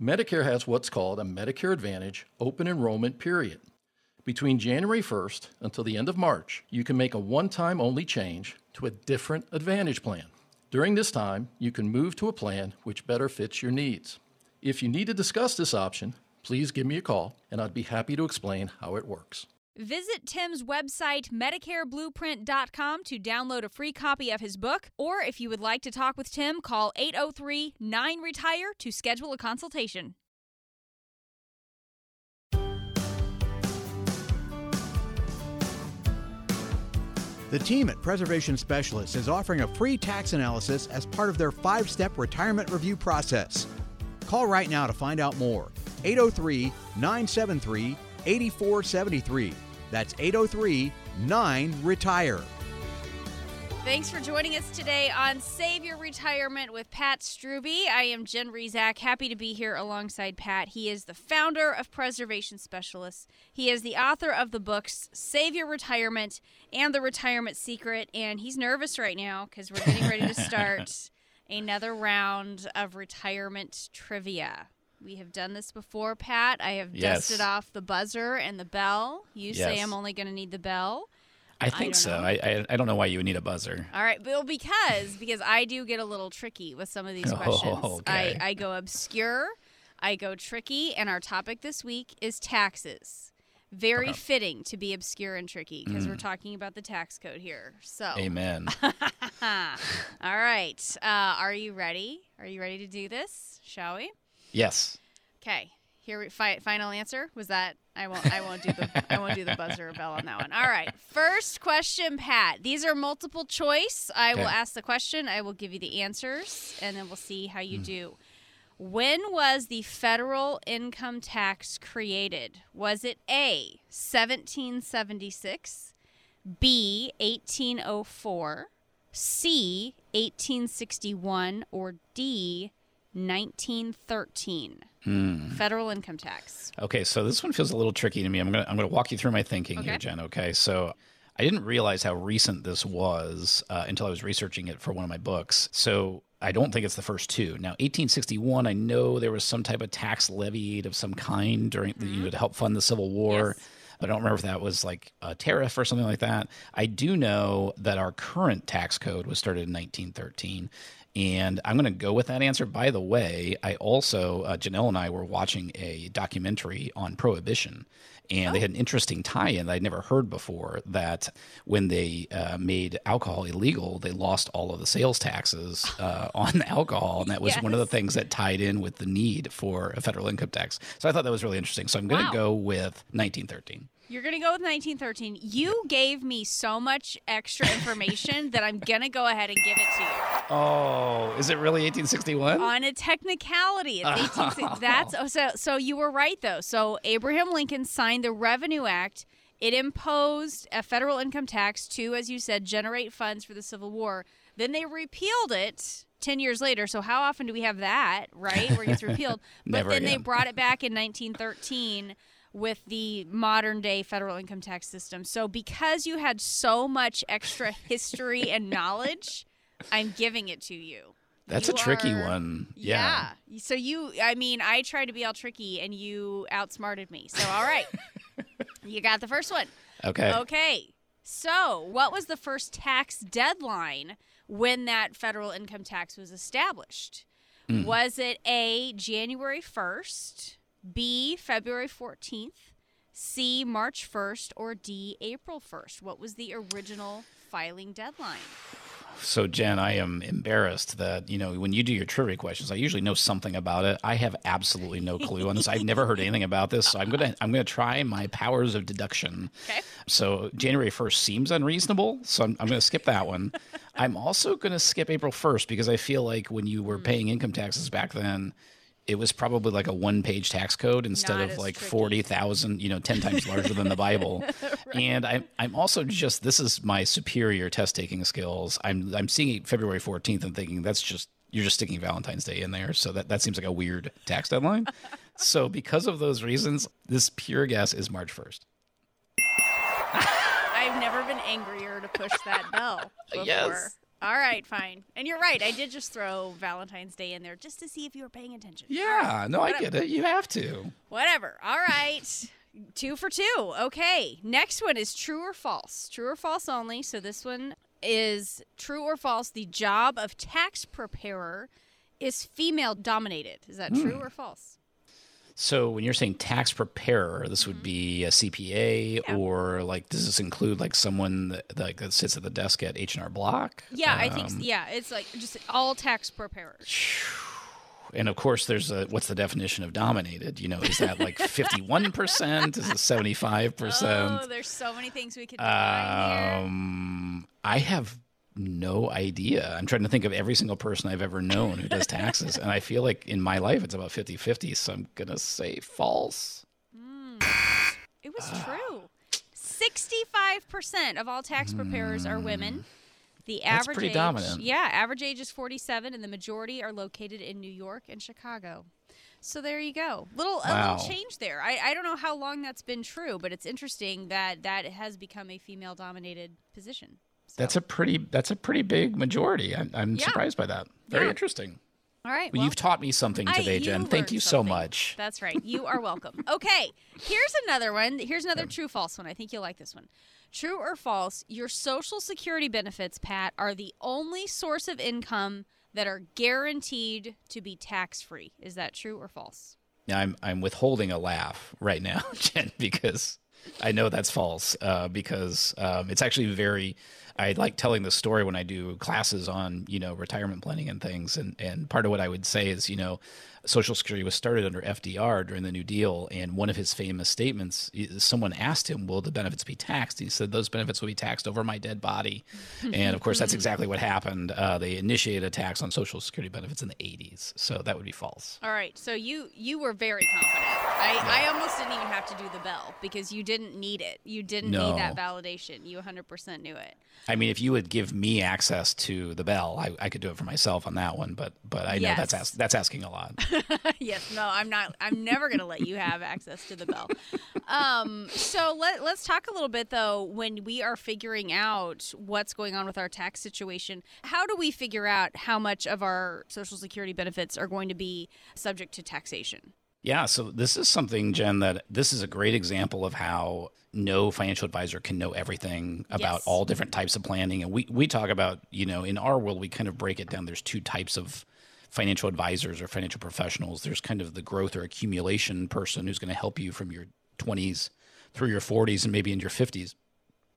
Medicare has what's called a Medicare Advantage open enrollment period. Between January 1st until the end of March, you can make a one time only change to a different Advantage plan. During this time, you can move to a plan which better fits your needs. If you need to discuss this option, please give me a call and I'd be happy to explain how it works. Visit Tim's website, MedicareBlueprint.com, to download a free copy of his book. Or if you would like to talk with Tim, call 803 9 Retire to schedule a consultation. The team at Preservation Specialists is offering a free tax analysis as part of their five step retirement review process. Call right now to find out more. 803 973 8473. That's 803 9 Retire. Thanks for joining us today on Save Your Retirement with Pat Strubbe. I am Jen Rizak. Happy to be here alongside Pat. He is the founder of Preservation Specialists. He is the author of the books Save Your Retirement and The Retirement Secret. And he's nervous right now because we're getting ready to start another round of retirement trivia. We have done this before, Pat. I have Yes. dusted off the buzzer and the bell. You say I'm only going to need the bell. I think don't so. I, I I don't know why you would need a buzzer. All right, well, because because I do get a little tricky with some of these questions. Oh, okay. I, I go obscure, I go tricky, and our topic this week is taxes. Very Okay. fitting to be obscure and tricky because Mm. we're talking about the tax code here. So, Amen. all right, uh, are you ready? Are you ready to do this? Shall we? Yes. Okay. Here, we, fi- final answer was that I won't. I won't do the. I won't do the buzzer bell on that one. All right. First question, Pat. These are multiple choice. I will ask the question. I will give you the answers, and then we'll see how you mm. do. When was the federal income tax created? Was it A. 1776, B. 1804, C. 1861, or D. 1913? Hmm. Federal income tax. Okay, so this one feels a little tricky to me. I'm gonna I'm gonna walk you through my thinking here, Jen. Okay, so I didn't realize how recent this was uh, until I was researching it for one of my books. So I don't think it's the first two. Now, 1861, I know there was some type of tax levied of some kind during the, you know to help fund the Civil War. Yes. I don't remember if that was like a tariff or something like that. I do know that our current tax code was started in 1913. And I'm going to go with that answer. By the way, I also, uh, Janelle and I were watching a documentary on prohibition. And they had an interesting tie in that I'd never heard before that when they uh, made alcohol illegal, they lost all of the sales taxes uh, on alcohol. And that was one of the things that tied in with the need for a federal income tax. So I thought that was really interesting. So I'm going to Wow. go with 1913. You're going to go with 1913. You gave me so much extra information that I'm going to go ahead and give it to you. Oh, is it really 1861? On a technicality, it's 1860. That's oh, so. So you were right though. So Abraham Lincoln signed the Revenue Act. It imposed a federal income tax to, as you said, generate funds for the Civil War. Then they repealed it 10 years later. So how often do we have that, right? Where it gets repealed. but then they brought it back in 1913 with the modern day federal income tax system. So because you had so much extra history and knowledge, I'm giving it to you. That's You a tricky are- one. Yeah. yeah. So you, I mean, I tried to be all tricky and you outsmarted me. So, all right. you got the first one. Okay. Okay. So, what was the first tax deadline when that federal income tax was established? Hmm. Was it A, January 1st, B, February 14th, C, March 1st, or D, April 1st? What was the original filing deadline? So Jen, I am embarrassed that you know when you do your trivia questions, I usually know something about it. I have absolutely no clue on this. I've never heard anything about this, so I'm gonna I'm gonna try my powers of deduction. Okay. So January 1st seems unreasonable, so I'm, I'm going to skip that one. I'm also going to skip April 1st because I feel like when you Hmm. were paying income taxes back then, it was probably like a one-page tax code instead Not of like tricky. 40,000, you know, 10 times larger than the Bible. And I'm I'm also just this is my superior test-taking skills. I'm I'm seeing February 14th and thinking that's just you're just sticking Valentine's Day in there, so that that seems like a weird tax deadline. so because of those reasons, this pure guess is March 1st. I've never been angrier to push that bell before. Yes. All right, fine. And you're right. I did just throw Valentine's Day in there just to see if you were paying attention. Yeah, right. no, I get it. You have to. Whatever. All right. Two for two. Okay. Next one is true or false. True or false only. So this one is true or false. The job of tax preparer is female dominated. Is that hmm. true or false? So when you're saying tax preparer, this would be a CPA, Mm-hmm. Yeah. or like does this include like someone that, like that sits at the desk at H and R Block? Yeah, I think Um, yeah. It's like just all tax preparers. And of course, there's a what's the definition of dominated? You know, is that like 51 percent? Is it 75%? Oh, percent? there's so many things we could. Um, I have no idea. I'm trying to think of every single person I've ever known who does taxes, and I feel like in my life it's about 50-50. So I'm gonna say false. Mm. It was true. 65% of all tax preparers are women. Mm. The That's average pretty age, dominant. Yeah, average age is 47, and the majority are located in New York and Chicago. So there you go. Little a little change there. I, I don't know how long that's been true, but it's interesting that that has become a female dominated position. So, That's a pretty that's a pretty big majority. I'm, I'm Yeah. surprised by that. Very Yeah. interesting. all right. Well, well, you've taught me something I- today, you Jen. Thank you so something. much. That's right. You are welcome. Okay, here's another one. Here's another true false one. I think you'll like this one. True or false, your Social Security benefits, Pat, are the only source of income that are guaranteed to be tax free. Is that true or false? Now, I'm I'm withholding a laugh right now, Jen, because I know that's false. Uh, because um, it's actually very. I like telling the story when I do classes on you know retirement planning and things, and and part of what I would say is you know. Social Security was started under FDR during the New Deal, and one of his famous statements, someone asked him, "Will the benefits be taxed?" He said, "Those benefits will be taxed over my dead body," and of course, that's exactly what happened. Uh, they initiated a tax on Social Security benefits in the '80s, so that would be false. All right. So you you were very confident. I, I almost didn't even have to do the bell because you didn't need it. You didn't No. need that validation. You 100% knew it. I mean, if you would give me access to the bell, I, I could do it for myself on that one. But but I know that's ask, that's asking a lot. yes, no, I'm not. I'm never going to let you have access to the bell. Um, so let let's talk a little bit though. When we are figuring out what's going on with our tax situation, how do we figure out how much of our Social Security benefits are going to be subject to taxation? Yeah, so this is something, Jen, that this is a great example of how no financial advisor can know everything about Yes. all different types of planning. And we, we talk about, you know, in our world, we kind of break it down. There's two types of financial advisors or financial professionals. There's kind of the growth or accumulation person who's going to help you from your 20s through your 40s and maybe in your 50s.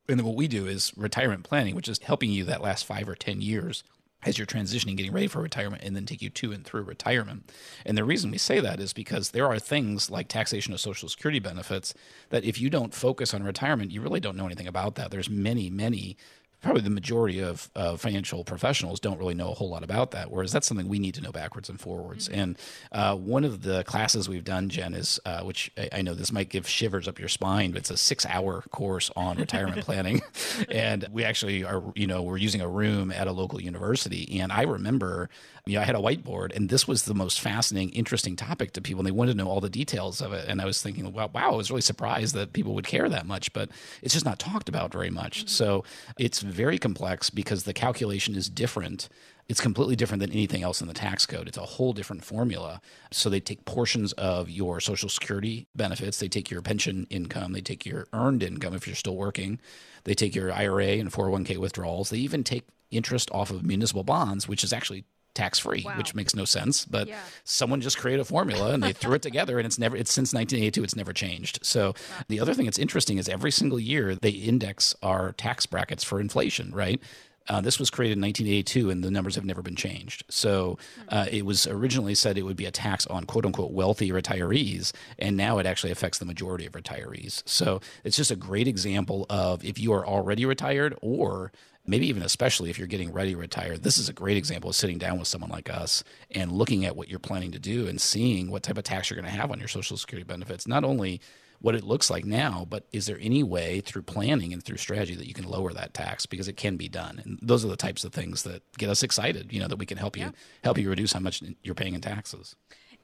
And then what we do is retirement planning, which is helping you that last five or 10 years as you're transitioning, getting ready for retirement, and then take you to and through retirement. And the reason we say that is because there are things like taxation of Social Security benefits that if you don't focus on retirement, you really don't know anything about that. There's many, many probably the majority of uh, financial professionals don't really know a whole lot about that. Whereas that's something we need to know backwards and forwards. And uh, one of the classes we've done, Jen, is uh, which I, I know this might give shivers up your spine, but it's a six-hour course on retirement planning. And we actually are, you know, we're using a room at a local university. And I remember, you know, I had a whiteboard, and this was the most fascinating, interesting topic to people, and they wanted to know all the details of it. And I was thinking, wow, wow, I was really surprised that people would care that much, but it's just not talked about very much. So it's very complex because the calculation is different. It's completely different than anything else in the tax code. It's a whole different formula. So they take portions of your Social Security benefits, they take your pension income, they take your earned income if you're still working, they take your IRA and 401k withdrawals, they even take interest off of municipal bonds, which is actually tax free, Wow. which makes no sense. But Yeah. someone just created a formula and they threw it together, and it's never. It's since 1982. It's never changed. So the other thing that's interesting is every single year they index our tax brackets for inflation. Right. Uh, this was created in 1982, and the numbers have never been changed. So uh, it was originally said it would be a tax on "quote unquote" wealthy retirees, and now it actually affects the majority of retirees. So it's just a great example of if you are already retired, or maybe even especially if you're getting ready to retire, this is a great example of sitting down with someone like us and looking at what you're planning to do and seeing what type of tax you're going to have on your Social Security benefits. Not only what it looks like now, but is there any way through planning and through strategy that you can lower that tax because it can be done? And those are the types of things that get us excited. You know that we can help you help you reduce how much you're paying in taxes.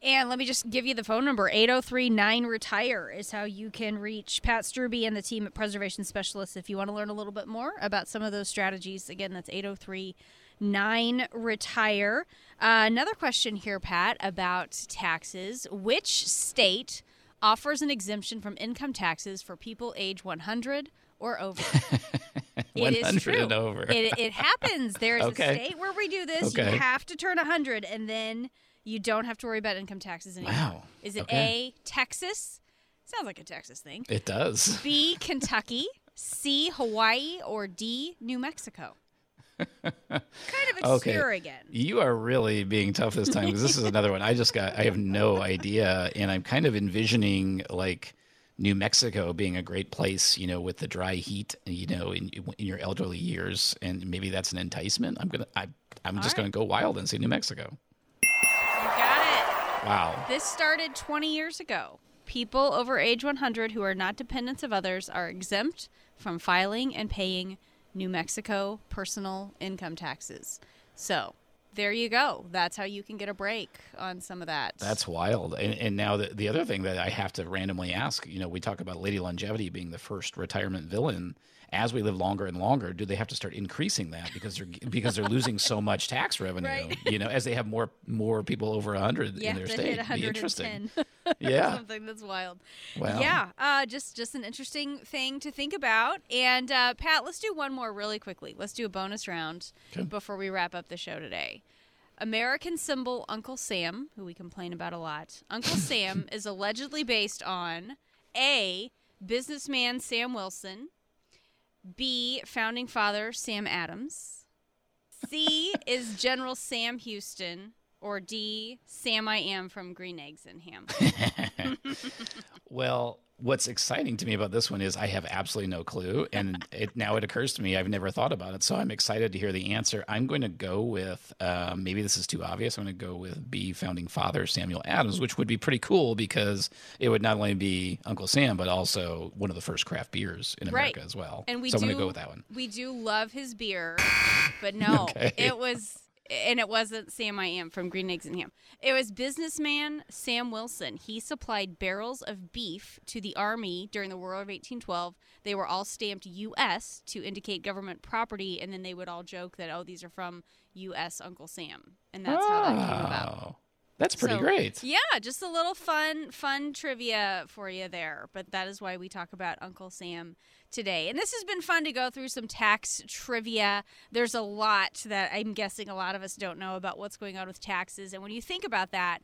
And let me just give you the phone number 8039 Retire is how you can reach Pat Strubbe and the team at Preservation Specialists if you want to learn a little bit more about some of those strategies. Again, that's 8039 Retire. Uh, another question here, Pat, about taxes. Which state offers an exemption from income taxes for people age 100 or over? It is 100 true. and over. It, it happens. There's Okay. a state where we do this. Okay. You have to turn 100 and then you don't have to worry about income taxes anymore. Wow. Is it Okay. A, Texas? Sounds like a Texas thing. It does. B, Kentucky? C, Hawaii? Or D, New Mexico? kind of Okay. obscure again. You are really being tough this time because this is another one. I just got, I have no idea. And I'm kind of envisioning like New Mexico being a great place, you know, with the dry heat, you know, in, in your elderly years. And maybe that's an enticement. I'm going to, I, I'm just right. going to go wild and see New Mexico. You got it. Wow. This started 20 years ago. People over age 100 who are not dependents of others are exempt from filing and paying New Mexico personal income taxes. So there you go. That's how you can get a break on some of that. That's wild. And, and now the, the other thing that I have to randomly ask, you know, we talk about Lady Longevity being the first retirement villain. As we live longer and longer, do they have to start increasing that because they're because they're losing so much tax revenue? Right. You know, as they have more more people over hundred in their state. Be interesting. Yeah. something that's wild. Wow. Yeah, uh, just just an interesting thing to think about. And uh, Pat, let's do one more really quickly. Let's do a bonus round Okay. before we wrap up the show today. American symbol Uncle Sam, who we complain about a lot. Uncle Sam is allegedly based on A. Businessman Sam Wilson, B. Founding Father Sam Adams, C. is General Sam Houston, or D. Sam I Am from Green Eggs and Ham. Well, what's exciting to me about this one is I have absolutely no clue, and it now it occurs to me I've never thought about it, so I'm excited to hear the answer. I'm going to go with uh, maybe this is too obvious. I'm going to go with B, founding father Samuel Adams, which would be pretty cool because it would not only be Uncle Sam but also one of the first craft beers in America Right. as well. And we so do I'm going to go with that one. We do love his beer, but no, Okay. it was and it wasn't Sam I Am from Green Eggs and Ham. It was businessman Sam Wilson. He supplied barrels of beef to the army during the War of 1812. They were all stamped U.S. to indicate government property, and then they would all joke that oh these are from U.S. Uncle Sam, and that's how that came about. Oh, That's pretty So, great. Yeah, just a little fun, fun trivia for you there. But that is why we talk about Uncle Sam today. And this has been fun to go through some tax trivia. There's a lot that I'm guessing a lot of us don't know about what's going on with taxes. And when you think about that,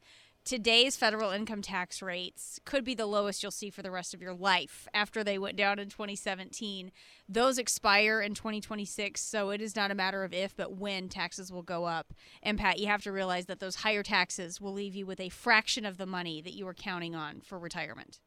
today's federal income tax rates could be the lowest you'll see for the rest of your life after they went down in 2017. Those expire in 2026, so it is not a matter of if, but when taxes will go up. And Pat, you have to realize that those higher taxes will leave you with a fraction of the money that you were counting on for retirement.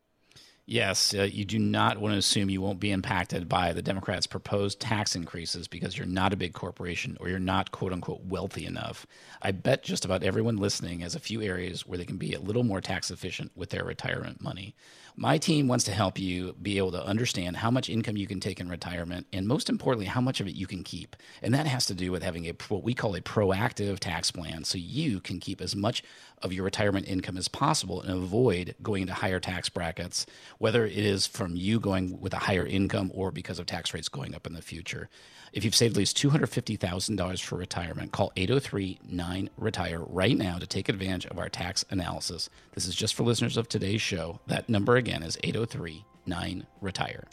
Yes, uh, you do not want to assume you won't be impacted by the Democrats' proposed tax increases because you're not a big corporation or you're not quote unquote wealthy enough. I bet just about everyone listening has a few areas where they can be a little more tax efficient with their retirement money. My team wants to help you be able to understand how much income you can take in retirement and most importantly, how much of it you can keep. And that has to do with having a what we call a proactive tax plan so you can keep as much of your retirement income as possible and avoid going into higher tax brackets, whether it is from you going with a higher income or because of tax rates going up in the future. If you've saved at least $250,000 for retirement, call 803 9 Retire right now to take advantage of our tax analysis. This is just for listeners of today's show. That number again is 803 9 Retire.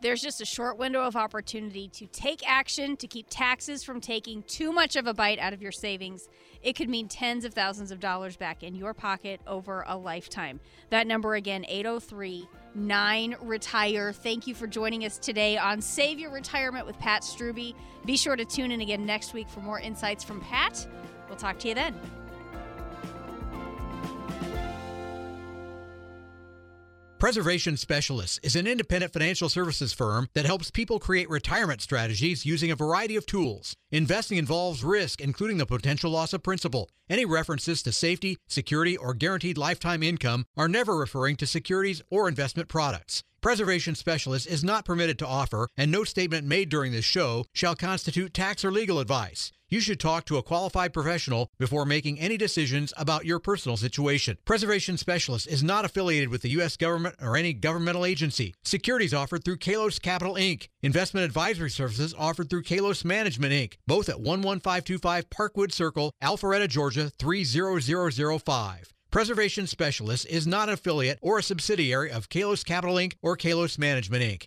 There's just a short window of opportunity to take action to keep taxes from taking too much of a bite out of your savings. It could mean tens of thousands of dollars back in your pocket over a lifetime. That number again, 803 9 Retire. Thank you for joining us today on Save Your Retirement with Pat Strubbe. Be sure to tune in again next week for more insights from Pat. We'll talk to you then. Preservation Specialists is an independent financial services firm that helps people create retirement strategies using a variety of tools. Investing involves risk, including the potential loss of principal. Any references to safety, security, or guaranteed lifetime income are never referring to securities or investment products. Preservation Specialist is not permitted to offer, and no statement made during this show shall constitute tax or legal advice. You should talk to a qualified professional before making any decisions about your personal situation. Preservation Specialist is not affiliated with the U.S. government or any governmental agency. Securities offered through Kalos Capital Inc. Investment advisory services offered through Kalos Management Inc. Both at 11525 Parkwood Circle, Alpharetta, Georgia 30005. Preservation Specialist is not an affiliate or a subsidiary of Kalos Capital Inc. or Kalos Management Inc.